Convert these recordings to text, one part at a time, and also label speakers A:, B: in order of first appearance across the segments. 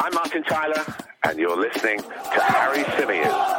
A: I'm Martin Tyler, and you're listening to Harry Symeou.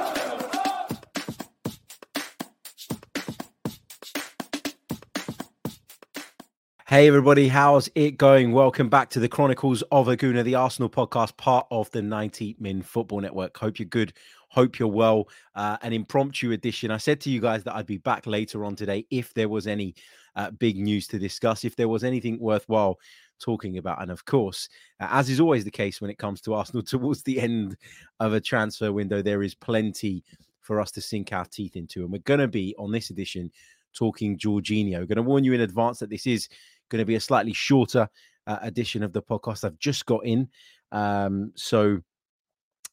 B: Hey everybody, how's it going? Welcome back to the Chronicles of a Gooner, the Arsenal podcast, part of the 90 Min Football Network. Hope you're good. Hope you're well. Uh, an impromptu edition. I said to you guys that I'd be back later on today if there was any uh, big news to discuss, if there was anything worthwhile talking about. And of course, as is always the case when it comes to Arsenal towards the end of a transfer window, there is plenty for us to sink our teeth into. And we're going to be on this edition talking Jorginho. Going to warn you in advance that this is going to be a slightly shorter uh, edition of the podcast. I've just got in. Um, so,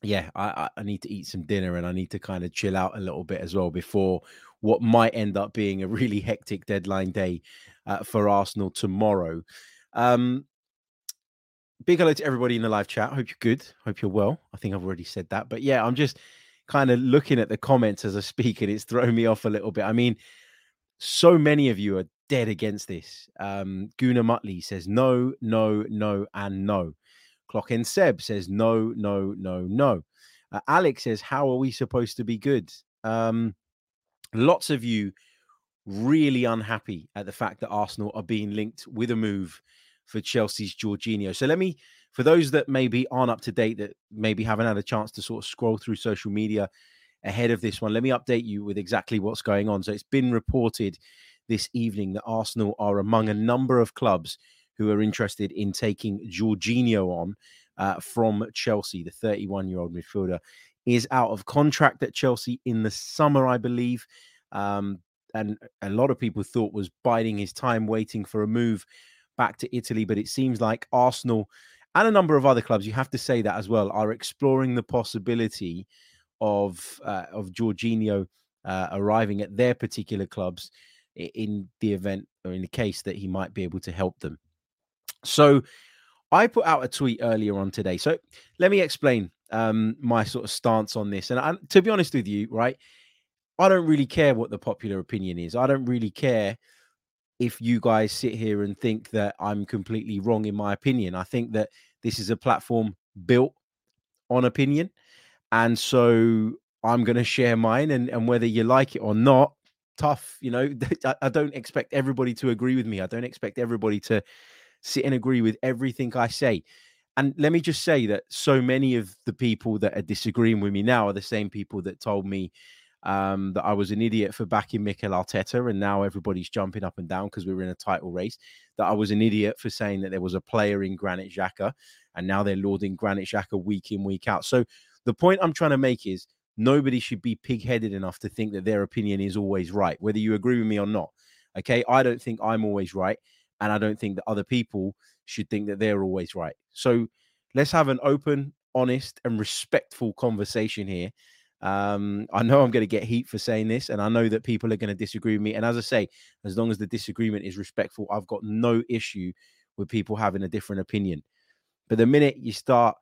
B: yeah, I, I, need to eat some dinner and I need to kind of chill out a little bit as well before what might end up being a really hectic deadline day uh, for Arsenal tomorrow. Um, big hello to everybody in the live chat. Hope you're good. Hope you're well. I think I've already said that. But yeah, I'm just kind of looking at the comments as I speak and it's throwing me off a little bit. I mean, so many of you are dead against this. Um, Guna Mutley says no, no, no, and no. Clock and Seb says no, no, no, no. Uh, Alex says, How are we supposed to be good? Um, lots of you really unhappy at the fact that Arsenal are being linked with a move for Chelsea's Jorginho. So let me, for those that maybe aren't up to date, that maybe haven't had a chance to sort of scroll through social media ahead of this one, let me update you with exactly what's going on. So it's been reported this evening that Arsenal are among a number of clubs who are interested in taking Jorginho on uh, from Chelsea. The 31 year old midfielder is out of contract at Chelsea in the summer, I believe. Um, and a lot of people thought was biding his time, waiting for a move back to Italy. But it seems like Arsenal and a number of other clubs, you have to say that as well, are exploring the possibility of uh, of Jorginho uh, arriving at their particular clubs in the event or in the case that he might be able to help them. So I put out a tweet earlier on today. So let me explain um, my sort of stance on this. And I, to be honest with you, right, I don't really care what the popular opinion is. I don't really care if you guys sit here and think that I'm completely wrong in my opinion. I think that this is a platform built on opinion. And so I'm going to share mine. And, and whether you like it or not, tough. You know, I don't expect everybody to agree with me. I don't expect everybody to sit and agree with everything I say. And let me just say that so many of the people that are disagreeing with me now are the same people that told me um, that I was an idiot for backing Mikel Arteta, and now everybody's jumping up and down because we were in a title race. That I was an idiot for saying that there was a player in Granit Xhaka, and now they're lauding Granit Xhaka week in week out. So the point I'm trying to make is nobody should be pig-headed enough to think that their opinion is always right, whether you agree with me or not. Okay, I don't think I'm always right, and I don't think that other people should think that they're always right. So let's have an open, honest, and respectful conversation here. Um, I know I'm going to get heat for saying this, and I know that people are going to disagree with me. And as I say, as long as the disagreement is respectful, I've got no issue with people having a different opinion. But the minute you start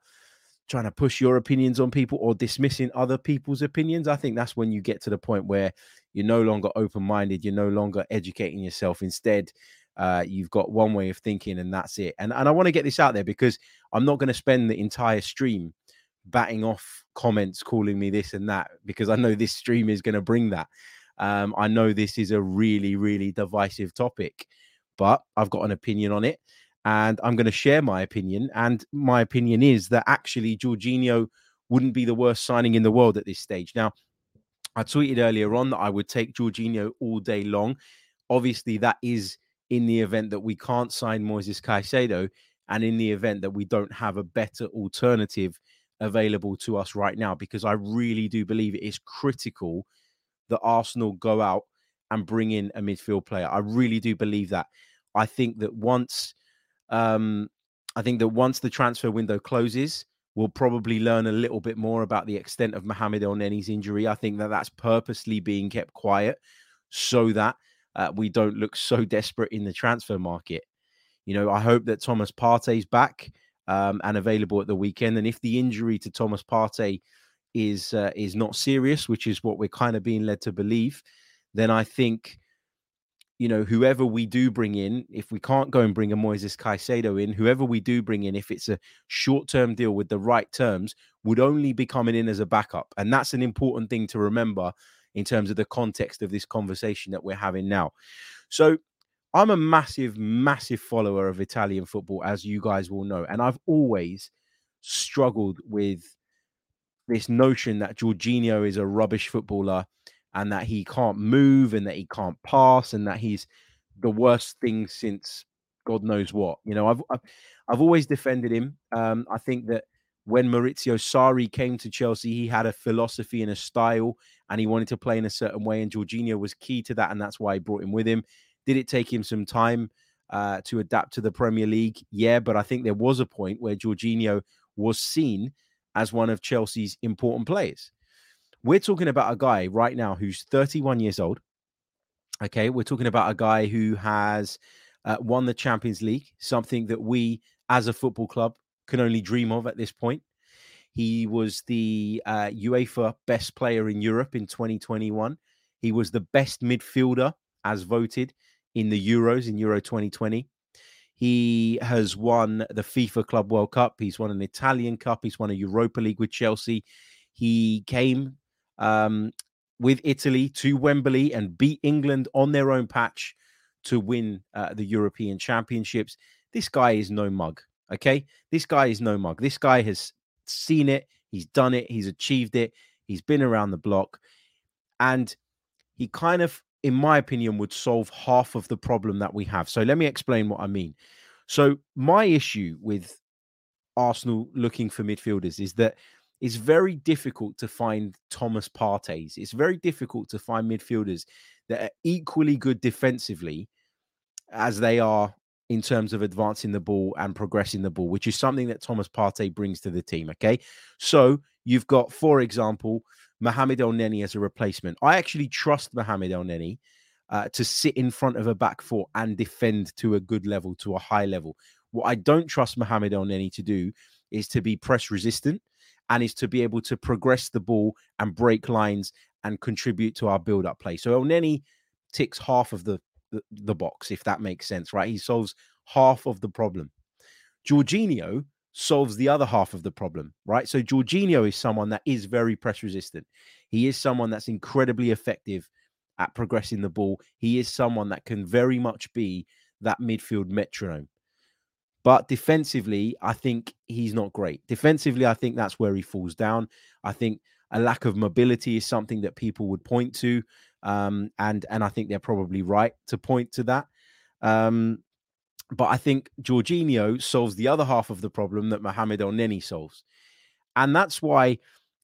B: trying to push your opinions on people or dismissing other people's opinions, I think that's when you get to the point where you're no longer open minded, you're no longer educating yourself. Instead, uh, you've got one way of thinking and that's it. And, and I want to get this out there because I'm not going to spend the entire stream batting off comments calling me this and that because I know this stream is going to bring that. Um, I know this is a really, really divisive topic, but I've got an opinion on it and I'm going to share my opinion. And my opinion is that actually Jorginho wouldn't be the worst signing in the world at this stage. Now, I tweeted earlier on that I would take Jorginho all day long. Obviously, that is in the event that we can't sign Moises Caicedo and in the event that we don't have a better alternative available to us right now, because I really do believe it is critical that Arsenal go out and bring in a midfield player. I really do believe that. I think that once um, I think that once the transfer window closes, we'll probably learn a little bit more about the extent of Mohamed Elneny's injury. I think that that's purposely being kept quiet so that uh, we don't look so desperate in the transfer market. You know, I hope that Thomas Partey's back um, and available at the weekend. And if the injury to Thomas Partey is uh, is not serious, which is what we're kind of being led to believe, then I think you know, whoever we do bring in, if we can't go and bring a Moises Caicedo in, whoever we do bring in, if it's a short term deal with the right terms, would only be coming in as a backup. And that's an important thing to remember in terms of the context of this conversation that we're having now. So I'm a massive, massive follower of Italian football, as you guys will know. And I've always struggled with this notion that Jorginho is a rubbish footballer and that he can't move and that he can't pass and that he's the worst thing since God knows what. You know, I've I've, I've always defended him. Um, I think that when Maurizio Sarri came to Chelsea, he had a philosophy and a style, and he wanted to play in a certain way. And Jorginho was key to that, and that's why he brought him with him. Did it take him some time uh, to adapt to the Premier League? Yeah, but I think there was a point where Jorginho was seen as one of Chelsea's important players. We're talking about a guy right now who's 31 years old. Okay, we're talking about a guy who has uh, won the Champions League, something that we as a football club can only dream of at this point. He was the uh, UEFA best player in Europe in 2021. He was the best midfielder as voted in the Euros in Euro 2020. He has won the FIFA Club World Cup. He's won an Italian Cup. He's won a Europa League with Chelsea. He came um, with Italy to Wembley and beat England on their own patch to win uh, the European Championships. This guy is no mug. Okay. This guy is no mug. This guy has seen it. He's done it. He's achieved it. He's been around the block. And he kind of, in my opinion, would solve half of the problem that we have. So let me explain what I mean. So, my issue with Arsenal looking for midfielders is that it's very difficult to find Thomas Partey's. It's very difficult to find midfielders that are equally good defensively as they are in terms of advancing the ball and progressing the ball, which is something that Thomas Partey brings to the team. Okay. So you've got, for example, Mohamed Elneny as a replacement. I actually trust Mohamed Elneny uh, to sit in front of a back four and defend to a good level, to a high level. What I don't trust Mohamed Elneny to do is to be press resistant and is to be able to progress the ball and break lines and contribute to our build up play. So Elneny ticks half of the, the, the box, if that makes sense, right? He solves half of the problem. Jorginho solves the other half of the problem, right? So Jorginho is someone that is very press resistant. He is someone that's incredibly effective at progressing the ball. He is someone that can very much be that midfield metronome. But defensively, I think he's not great. Defensively, I think that's where he falls down. I think a lack of mobility is something that people would point to, um, and and I think they're probably right to point to that. Um, but I think Jorginho solves the other half of the problem that Mohamed Elneny solves, and that's why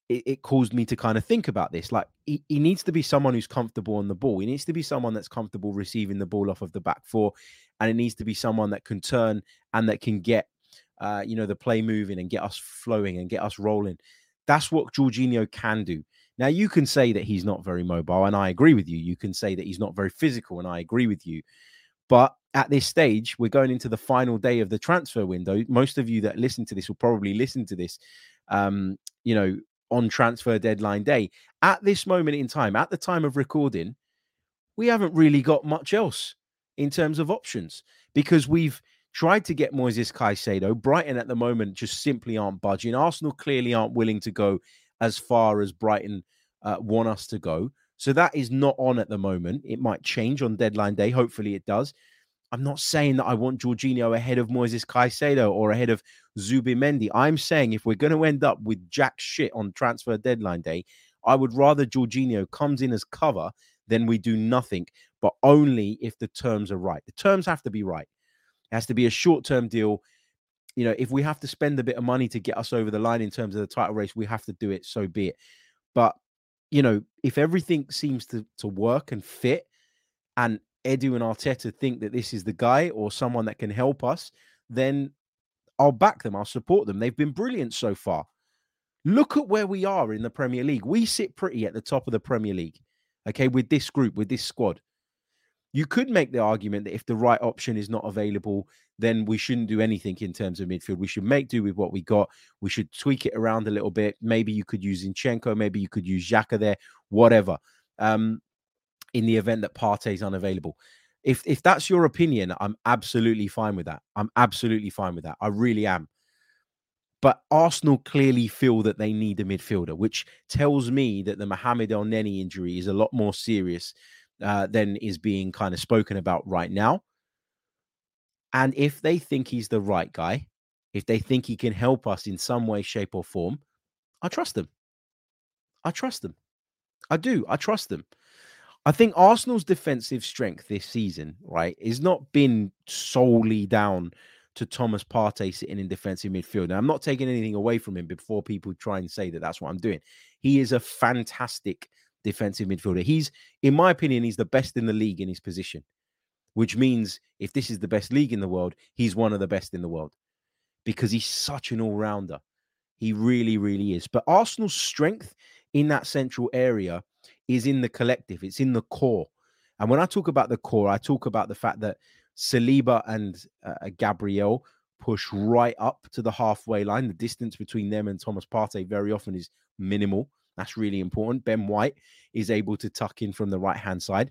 B: it, it, caused me to kind of think about this. Like he, he needs to be someone who's comfortable on the ball. He needs to be someone that's comfortable receiving the ball off of the back four, and it needs to be someone that can turn and that can get, uh, you know, the play moving and get us flowing and get us rolling. That's what Jorginho can do. Now you can say that he's not very mobile, and I agree with you. You can say that he's not very physical, and I agree with you. But at this stage, we're going into the final day of the transfer window. Most of you that listen to this will probably listen to this, um, you know, on transfer deadline day. At this moment in time, at the time of recording, we haven't really got much else in terms of options because we've tried to get Moises Caicedo. Brighton at the moment just simply aren't budging. Arsenal clearly aren't willing to go as far as Brighton uh, want us to go. So that is not on at the moment. It might change on deadline day. Hopefully it does. I'm not saying that I want Jorginho ahead of Moises Caicedo or ahead of Zubimendi. I'm saying if we're going to end up with jack shit on transfer deadline day, I would rather Jorginho comes in as cover than we do nothing, but only if the terms are right. The terms have to be right. It has to be a short term deal. You know, if we have to spend a bit of money to get us over the line in terms of the title race, we have to do it. So be it. But you know, if everything seems to to work and fit, and Edu and Arteta think that this is the guy or someone that can help us, then I'll back them. I'll support them. They've been brilliant so far. Look at where we are in the Premier League. We sit pretty at the top of the Premier League, okay, with this group, with this squad. You could make the argument that if the right option is not available, then we shouldn't do anything in terms of midfield. We should make do with what we got. We should tweak it around a little bit. Maybe you could use Zinchenko. Maybe you could use Xhaka there, whatever. Um, in the event that Partey is unavailable. If if that's your opinion, I'm absolutely fine with that. I'm absolutely fine with that. I really am. But Arsenal clearly feel that they need a midfielder, which tells me that the Mohamed Elneny injury is a lot more serious uh, than is being kind of spoken about right now. And if they think he's the right guy, if they think he can help us in some way, shape, or form, I trust them. I trust them. I do. I trust them. I think Arsenal's defensive strength this season, right, is not been solely down to Thomas Partey sitting in defensive midfield. Now, I'm not taking anything away from him before people try and say that that's what I'm doing. He is a fantastic defensive midfielder. He's, in my opinion, he's the best in the league in his position, which means if this is the best league in the world, he's one of the best in the world because he's such an all rounder. He really, really is. But Arsenal's strength in that central area is in the collective, it's in the core. And when I talk about the core, I talk about the fact that Saliba and uh, Gabriel push right up to the halfway line. The distance between them and Thomas Partey very often is minimal. That's really important. Ben White is able to tuck in from the right hand side.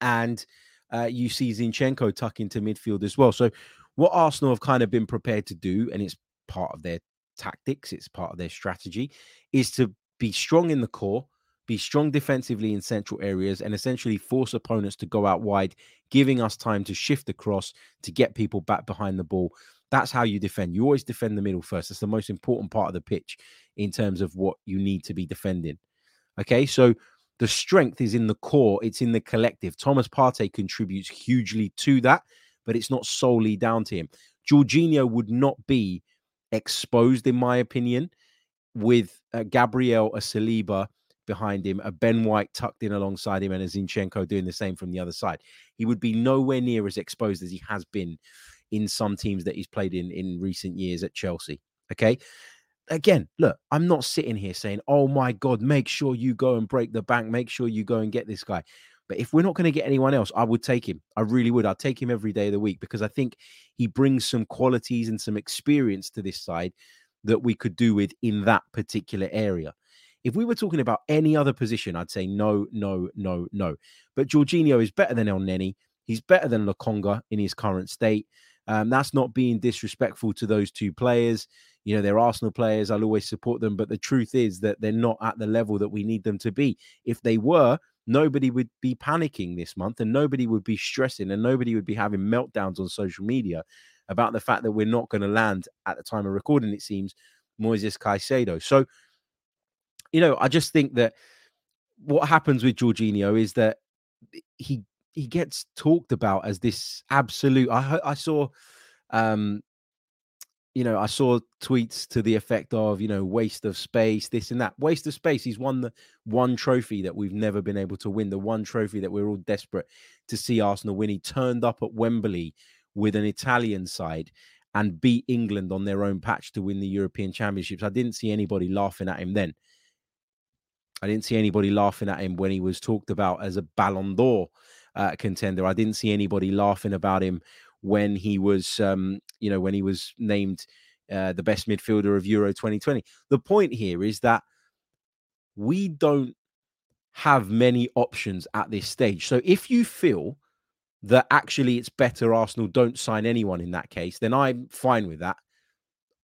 B: And uh, you see Zinchenko tuck into midfield as well. So, what Arsenal have kind of been prepared to do, and it's part of their tactics, it's part of their strategy, is to be strong in the core, be strong defensively in central areas, and essentially force opponents to go out wide, giving us time to shift across to get people back behind the ball. That's how you defend. You always defend the middle first. That's the most important part of the pitch in terms of what you need to be defending. Okay, so the strength is in the core, it's in the collective. Thomas Partey contributes hugely to that, but it's not solely down to him. Jorginho would not be exposed, in my opinion, with uh, Gabriel, a Saliba, behind him, a Ben White tucked in alongside him, and a Zinchenko doing the same from the other side. He would be nowhere near as exposed as he has been in some teams that he's played in in recent years at Chelsea. Okay. Again, look, I'm not sitting here saying, oh my God, make sure you go and break the bank. Make sure you go and get this guy. But if we're not going to get anyone else, I would take him. I really would. I'd take him every day of the week because I think he brings some qualities and some experience to this side that we could do with in that particular area. If we were talking about any other position, I'd say no, no, no, no. But Jorginho is better than El Elneny. He's better than Lokonga in his current state. Um, that's not being disrespectful to those two players. You know, they're Arsenal players. I'll always support them. But the truth is that they're not at the level that we need them to be. If they were, nobody would be panicking this month and nobody would be stressing and nobody would be having meltdowns on social media about the fact that we're not going to land at the time of recording, it seems, Moises Caicedo. So, you know, I just think that what happens with Jorginho is that he he gets talked about as this absolute. I I saw, um, you know, I saw tweets to the effect of you know waste of space, this and that. Waste of space. He's won the one trophy that we've never been able to win. The one trophy that we're all desperate to see Arsenal win. He turned up at Wembley with an Italian side and beat England on their own patch to win the European Championships. I didn't see anybody laughing at him then. I didn't see anybody laughing at him when he was talked about as a Ballon d'Or uh, contender. I didn't see anybody laughing about him when he was, um, you know, when he was named uh, the best midfielder of Euro 2020. The point here is that we don't have many options at this stage. So if you feel that actually it's better Arsenal don't sign anyone in that case, then I'm fine with that.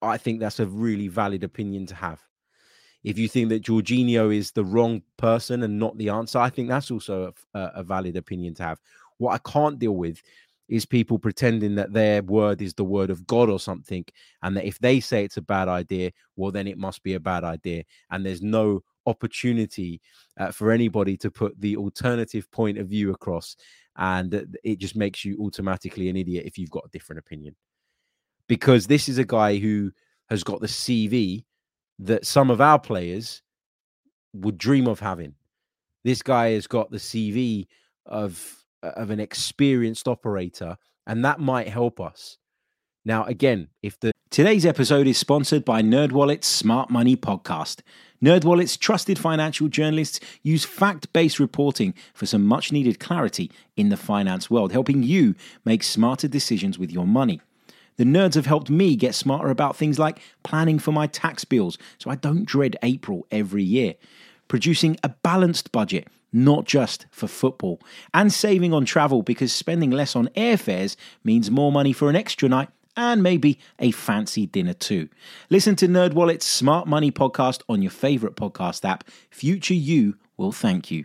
B: I think that's a really valid opinion to have. If you think that Jorginho is the wrong person and not the answer, I think that's also a, a valid opinion to have. What I can't deal with is people pretending that their word is the word of God or something, and that if they say it's a bad idea, well, then it must be a bad idea. And there's no opportunity uh, for anybody to put the alternative point of view across. And it just makes you automatically an idiot if you've got a different opinion. Because this is a guy who has got the CV that some of our players would dream of having. This guy has got the CV of of an experienced operator, and that might help us. Now, again, if the
C: today's episode is sponsored by NerdWallet's Smart Money Podcast. NerdWallet's trusted financial journalists use fact-based reporting for some much-needed clarity in the finance world, helping you make smarter decisions with your money. The nerds have helped me get smarter about things like planning for my tax bills so I don't dread April every year producing a balanced budget, not just for football, and saving on travel because spending less on airfares means more money for an extra night and maybe a fancy dinner too. Listen to NerdWallet's Smart Money podcast on your favorite podcast app. Future you will thank you.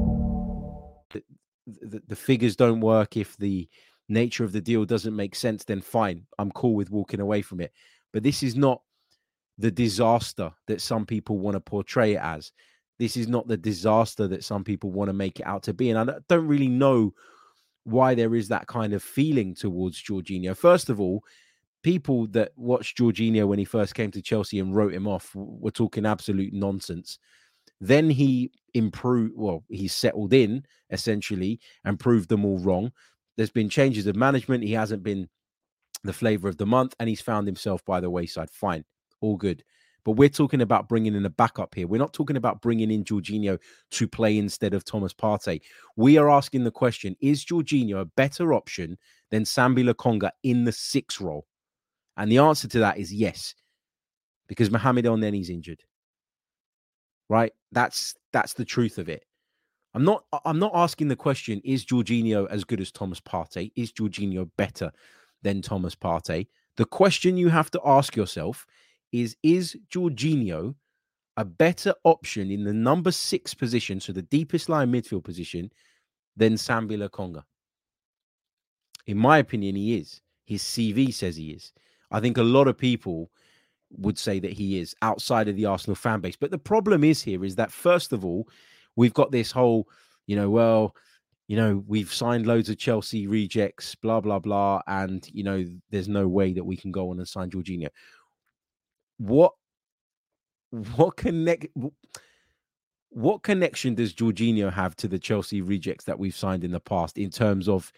B: the, the figures don't work, if the nature of the deal doesn't make sense, then fine. I'm cool with walking away from it. But this is not the disaster that some people want to portray it as. This is not the disaster that some people want to make it out to be. And I don't really know why there is that kind of feeling towards Jorginho. First of all, people that watched Jorginho when he first came to Chelsea and wrote him off were talking absolute nonsense. Then he improved, well, he's settled in essentially and proved them all wrong. There's been changes of management. He hasn't been the flavor of the month and he's found himself by the wayside. Fine, all good. But we're talking about bringing in a backup here. We're not talking about bringing in Jorginho to play instead of Thomas Partey. We are asking the question Is Jorginho a better option than Sambi Lokonga in the six role? And the answer to that is yes, because Mohamed Elneny's injured right? That's that's the truth of it. I'm not I'm not asking the question, is Jorginho as good as Thomas Partey? Is Jorginho better than Thomas Partey? The question you have to ask yourself is is Jorginho a better option in the number six position, so the deepest line midfield position, than Sambi Lokonga? In my opinion, he is. His CV says he is. I think a lot of people would say that he is outside of the Arsenal fan base. But the problem is here is that first of all, we've got this whole, you know, well, you know, we've signed loads of Chelsea rejects, blah blah blah, and you know, there's no way that we can go on and sign Jorginho. What, what connect? What connection does Jorginho have to the Chelsea rejects that we've signed in the past in terms of,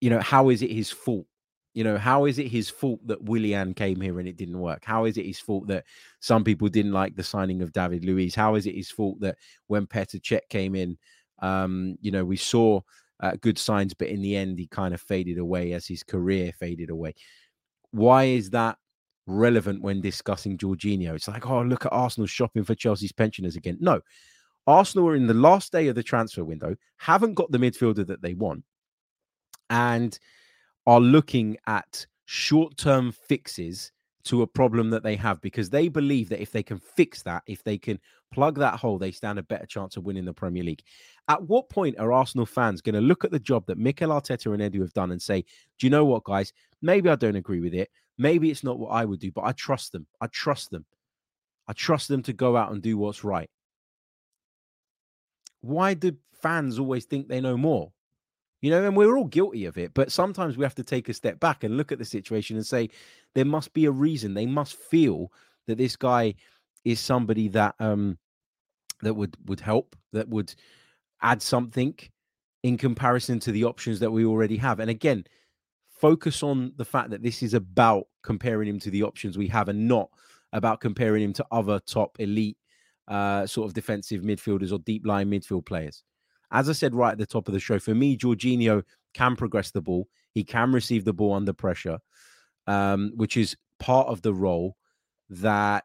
B: you know, how is it his fault? You know, how is it his fault that Willian came here and it didn't work? How is it his fault that some people didn't like the signing of David Luiz? How is it his fault that when Petr Cech came in, um, you know, we saw uh, good signs, but in the end, he kind of faded away as his career faded away. Why is that relevant when discussing Jorginho? It's like, oh, look at Arsenal shopping for Chelsea's pensioners again. No, Arsenal are in the last day of the transfer window, haven't got the midfielder that they want. And are looking at short term fixes to a problem that they have because they believe that if they can fix that, if they can plug that hole, they stand a better chance of winning the Premier League. At what point are Arsenal fans going to look at the job that Mikel Arteta and Edu have done and say, do you know what, guys? Maybe I don't agree with it. Maybe it's not what I would do, but I trust them. I trust them. I trust them to go out and do what's right. Why do fans always think they know more? You know, and we're all guilty of it. But sometimes we have to take a step back and look at the situation and say, there must be a reason. They must feel that this guy is somebody that um that would would help, that would add something in comparison to the options that we already have. And again, focus on the fact that this is about comparing him to the options we have and not about comparing him to other top elite uh, sort of defensive midfielders or deep line midfield players. As I said right at the top of the show, for me, Jorginho can progress the ball. He can receive the ball under pressure, um, which is part of the role that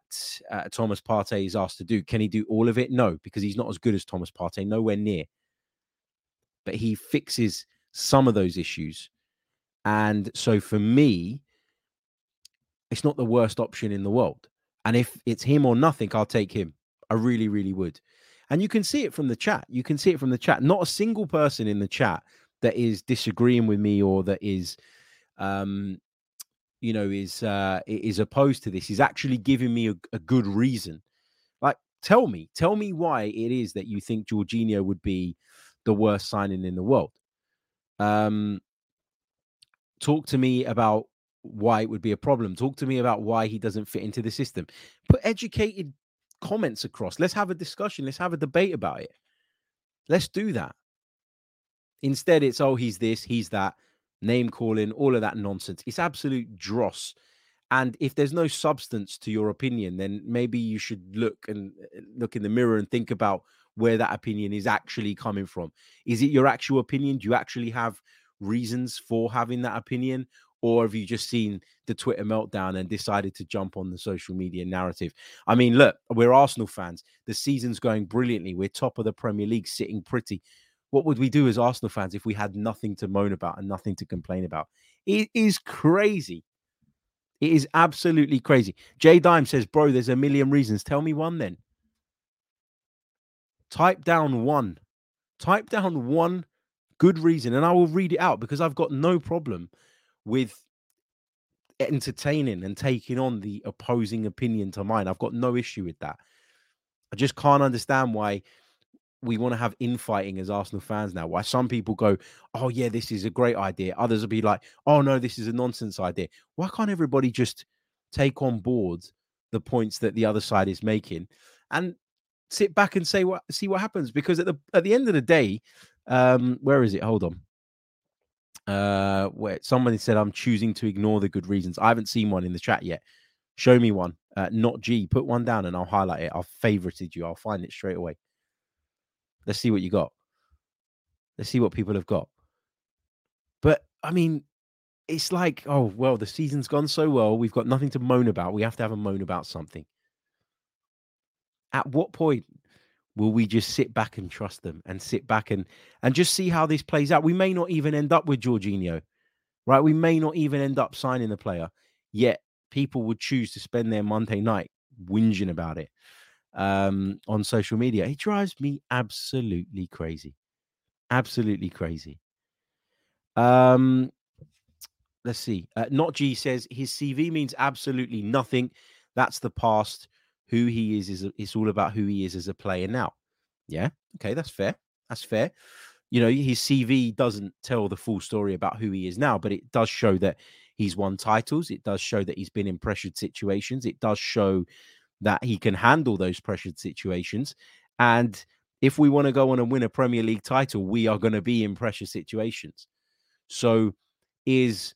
B: uh, Thomas Partey is asked to do. Can he do all of it? No, because he's not as good as Thomas Partey, nowhere near. But he fixes some of those issues. And so for me, it's not the worst option in the world. And if it's him or nothing, I'll take him. I really, really would. And you can see it from the chat. You can see it from the chat. Not a single person in the chat that is disagreeing with me or that is um you know is uh is opposed to this is actually giving me a, a good reason like tell me tell me why it is that you think Jorginho would be the worst signing in the world um talk to me about why it would be a problem talk to me about why he doesn't fit into the system put educated comments across let's have a discussion let's have a debate about it let's do that instead it's oh he's this he's that name calling, all of that nonsense. It's absolute dross. And if there's no substance to your opinion, then maybe you should look and uh, look in the mirror and think about where that opinion is actually coming from. Is it your actual opinion? Do you actually have reasons for having that opinion? Or have you just seen the Twitter meltdown and decided to jump on the social media narrative? I mean, look, we're Arsenal fans. The season's going brilliantly. We're top of the Premier League, sitting pretty what would we do as Arsenal fans if we had nothing to moan about and nothing to complain about? It is crazy. It is absolutely crazy. Jay Dime says, Bro, there's a million reasons. Tell me one then. Type down one. Type down one good reason, and I will read it out because I've got no problem with entertaining and taking on the opposing opinion to mine. I've got no issue with that. I just can't understand why we want to have infighting as Arsenal fans now. Why some people go, "Oh yeah, this is a great idea," others will be like, "Oh no, this is a nonsense idea." Why can't everybody just take on board the points that the other side is making and sit back and say what see what happens? Because at the at the end of the day, um, where is it? Hold on. Uh, where somebody said I'm choosing to ignore the good reasons. I haven't seen one in the chat yet. Show me one. Uh, not G. Put one down and I'll highlight it. I've favorited you. I'll find it straight away. Let's see what you got. Let's see what people have got. But I mean, it's like, oh, well, the season's gone so well. We've got nothing to moan about. We have to have a moan about something. At what point will we just sit back and trust them and sit back and and just see how this plays out? We may not even end up with Jorginho, right? We may not even end up signing the player. Yet people would choose to spend their Monday night whinging about it um, on social media. It drives me absolutely crazy. Absolutely crazy. Um, let's see. Uh, Not G says his CV means absolutely nothing. That's the past. Who he is is it's all about who he is as a player now. Yeah. Okay, that's fair. That's fair. You know, his CV doesn't tell the full story about who he is now, but it does show that he's won titles. It does show that he's been in pressured situations. It does show that he can handle those pressured situations. And if we want to go on and win a Premier League title, we are going to be in pressure situations. So, is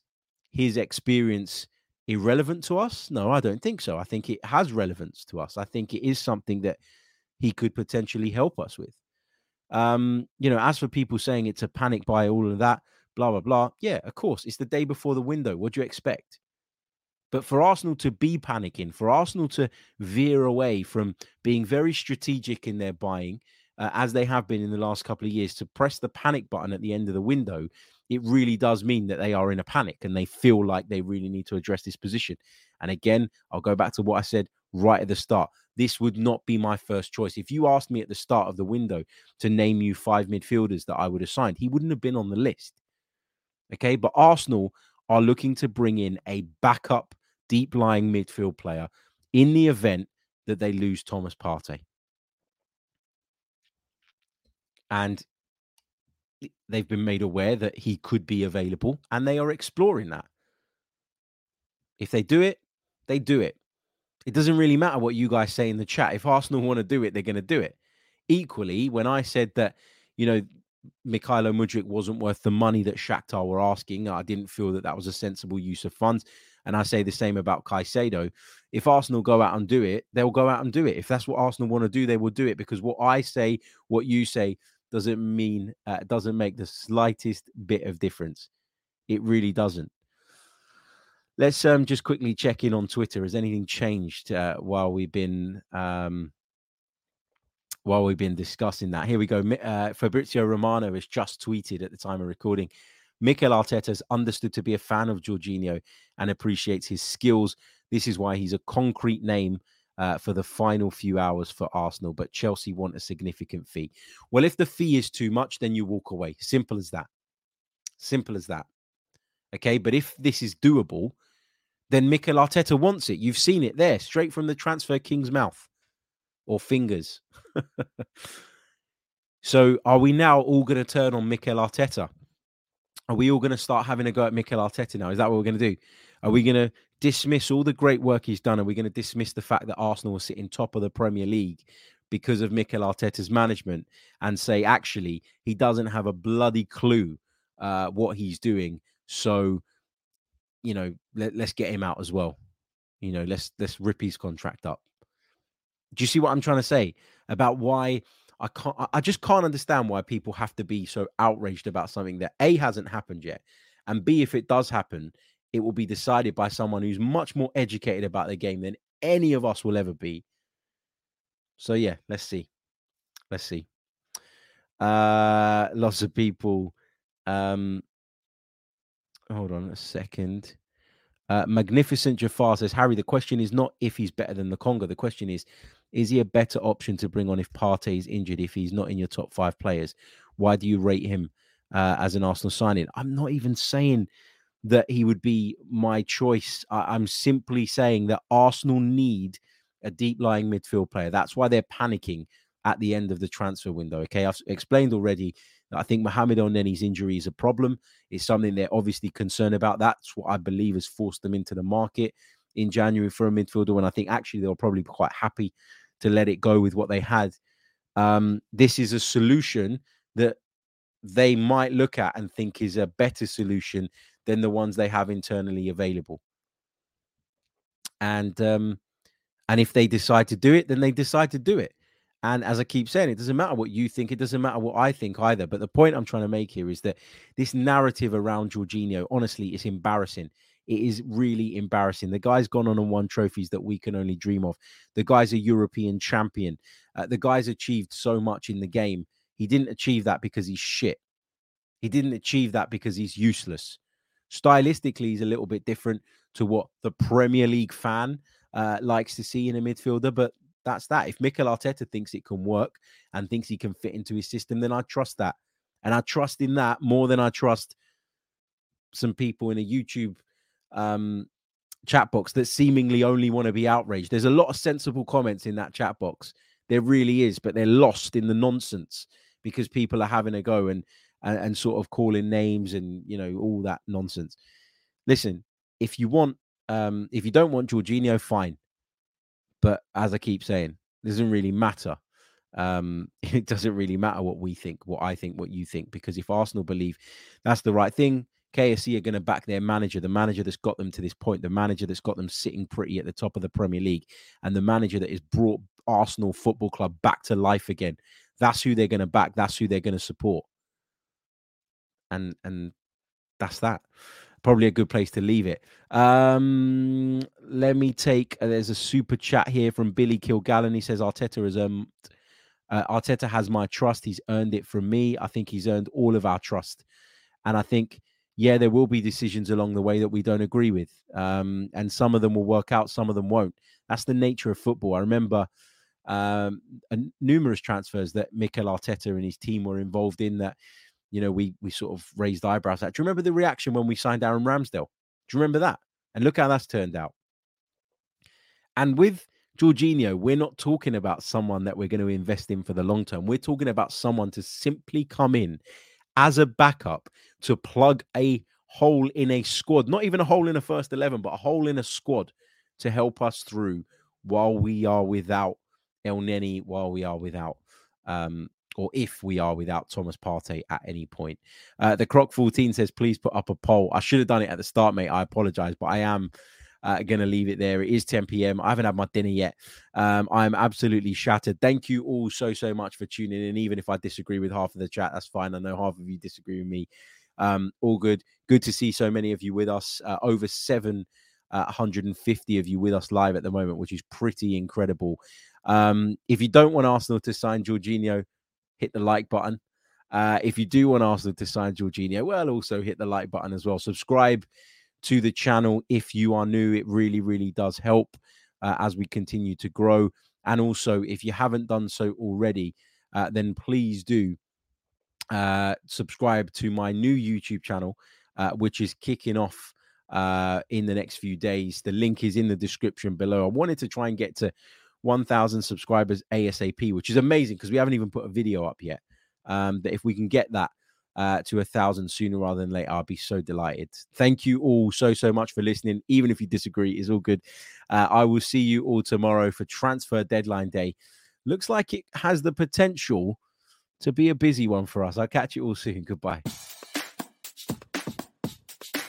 B: his experience irrelevant to us? No, I don't think so. I think it has relevance to us. I think it is something that he could potentially help us with. Um, you know, as for people saying it's a panic buy, all of that, blah, blah, blah. Yeah, of course. It's the day before the window. What do you expect? But for Arsenal to be panicking, for Arsenal to veer away from being very strategic in their buying, uh, as they have been in the last couple of years, to press the panic button at the end of the window, it really does mean that they are in a panic and they feel like they really need to address this position. And again, I'll go back to what I said right at the start. This would not be my first choice. If you asked me at the start of the window to name you five midfielders that I would have signed, he wouldn't have been on the list. Okay. But Arsenal are looking to bring in a backup deep lying midfield player in the event that they lose Thomas Partey. And they've been made aware that he could be available and they are exploring that. If they do it, they do it. It doesn't really matter what you guys say in the chat. If Arsenal want to do it, they're going to do it. Equally, when I said that, you know, Mykhailo Mudryk wasn't worth the money that Shakhtar were asking, I didn't feel that that was a sensible use of funds. And I say the same about Caicedo. If Arsenal go out and do it, they'll go out and do it. If that's what Arsenal want to do, they will do it because what I say, what you say, doesn't mean uh, doesn't make the slightest bit of difference. It really doesn't. Let's um, just quickly check in on Twitter. Has anything changed uh, while we've been um, while we've been discussing that? Here we go. Uh, Fabrizio Romano has just tweeted at the time of recording. Mikel Arteta has understood to be a fan of Jorginho and appreciates his skills. This is why he's a concrete name uh, for the final few hours for Arsenal, but Chelsea want a significant fee. Well, if the fee is too much, then you walk away. Simple as that. Simple as that. Okay, but if this is doable, then Mikel Arteta wants it. You've seen it there, straight from the transfer king's mouth or fingers. so, are we now all going to turn on Mikel Arteta? Are we all going to start having a go at Mikel Arteta now? Is that what we're going to do? Are we going to dismiss all the great work he's done? Are we going to dismiss the fact that Arsenal will sitting top of the Premier League because of Mikel Arteta's management and say, actually, he doesn't have a bloody clue uh, what he's doing? So, you know, let, let's get him out as well. You know, let's let's rip his contract up. Do you see what I'm trying to say about why I can't? I just can't understand why people have to be so outraged about something that a hasn't happened yet, and b if it does happen, it will be decided by someone who's much more educated about the game than any of us will ever be. So yeah, let's see. Let's see. Uh lots of people um hold on a second. Uh, Magnificent Jafar says, Harry, the question is not if he's better than Lokonga. The question is, is he a better option to bring on if Partey is injured, if he's not in your top five players? Why do you rate him uh, as an Arsenal signing? I'm not even saying that he would be my choice. I, am simply saying that Arsenal need a deep lying midfield player. That's why they're panicking at the end of the transfer window. Okay, I've explained already that I think Mohamed Elneny's injury is a problem. It's something they're obviously concerned about. That's what I believe has forced them into the market in January for a midfielder. And I think actually they'll probably be quite happy to let it go with what they had. Um, this is a solution that they might look at and think is a better solution than the ones they have internally available. And um, and if they decide to do it, then they decide to do it. And as I keep saying, it doesn't matter what you think, it doesn't matter what I think either. But the point I'm trying to make here is that this narrative around Jorginho, honestly, is embarrassing. It is really embarrassing. The guy's gone on and won trophies that we can only dream of. The guy's a European champion. Uh, the guy's achieved so much in the game. He didn't achieve that because he's shit. He didn't achieve that because he's useless. Stylistically, he's a little bit different to what the Premier League fan uh, likes to see in a midfielder, but that's that. If Mikel Arteta thinks it can work and thinks he can fit into his system, then I trust that. And I trust in that more than I trust some people in a YouTube um, chat box that seemingly only want to be outraged. There's a lot of sensible comments in that chat box. There really is, but they're lost in the nonsense because people are having a go and and, and sort of calling names and you know all that nonsense. Listen, if you want, um, if you don't want Jorginho, fine. But as I keep saying, it doesn't really matter. Um, it doesn't really matter what we think, what I think, what you think, because if Arsenal believe that's the right thing, KSE are going to back their manager, the manager that's got them to this point, the manager that's got them sitting pretty at the top of the Premier League, and the manager that has brought Arsenal Football Club back to life again. That's who they're going to back. That's who they're going to support and and that's that. Probably a good place to leave it. Um, let me take. Uh, there's a super chat here from Billy Kilgallen. He says Arteta has um, uh, Arteta has my trust. He's earned it from me. I think he's earned all of our trust, and I think yeah, there will be decisions along the way that we don't agree with, um, and some of them will work out, some of them won't. That's the nature of football. I remember um, numerous transfers that Mikel Arteta and his team were involved in that you know, we we sort of raised eyebrows at. Do you remember the reaction when we signed Aaron Ramsdale? Do you remember that? And look how that's turned out. And with Jorginho, we're not talking about someone that we're going to invest in for the long term. We're talking about someone to simply come in as a backup to plug a hole in a squad, not even a hole in a first 11, but a hole in a squad to help us through while we are without Elneny, while we are without um, or if we are without Thomas Partey at any point. Uh, the Croc 14 says, please put up a poll. I should have done it at the start, mate. I apologize, but I am uh, going to leave it there. It is 10 p.m. I haven't had my dinner yet. Um, I'm absolutely shattered. Thank you all so, so much for tuning in. Even if I disagree with half of the chat, that's fine. I know half of you disagree with me. Um, all good. Good to see so many of you with us. Uh, over 750 uh, of you with us live at the moment, which is pretty incredible. Um, if you don't want Arsenal to sign Jorginho, hit the like button. Uh, if you do want Arsenal to sign Jorginho, well, also hit the like button as well. Subscribe to the channel if you are new. It really, really does help uh, as we continue to grow. And also, if you haven't done so already, uh, then please do uh, subscribe to my new YouTube channel, uh, which is kicking off uh, in the next few days. The link is in the description below. I wanted to try and get to 1,000 subscribers ASAP, which is amazing because we haven't even put a video up yet. Um, if we can get that uh, to a thousand sooner rather than later, I'll be so delighted. Thank you all so, so much for listening. Even if you disagree, it's all good. Uh, I will see you all tomorrow for transfer deadline day. Looks like it has the potential to be a busy one for us. I'll catch you all soon. Goodbye.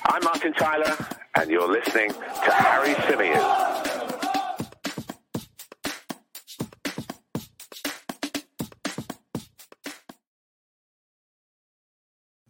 A: I'm Martin Tyler, and you're listening to Harry Symeou.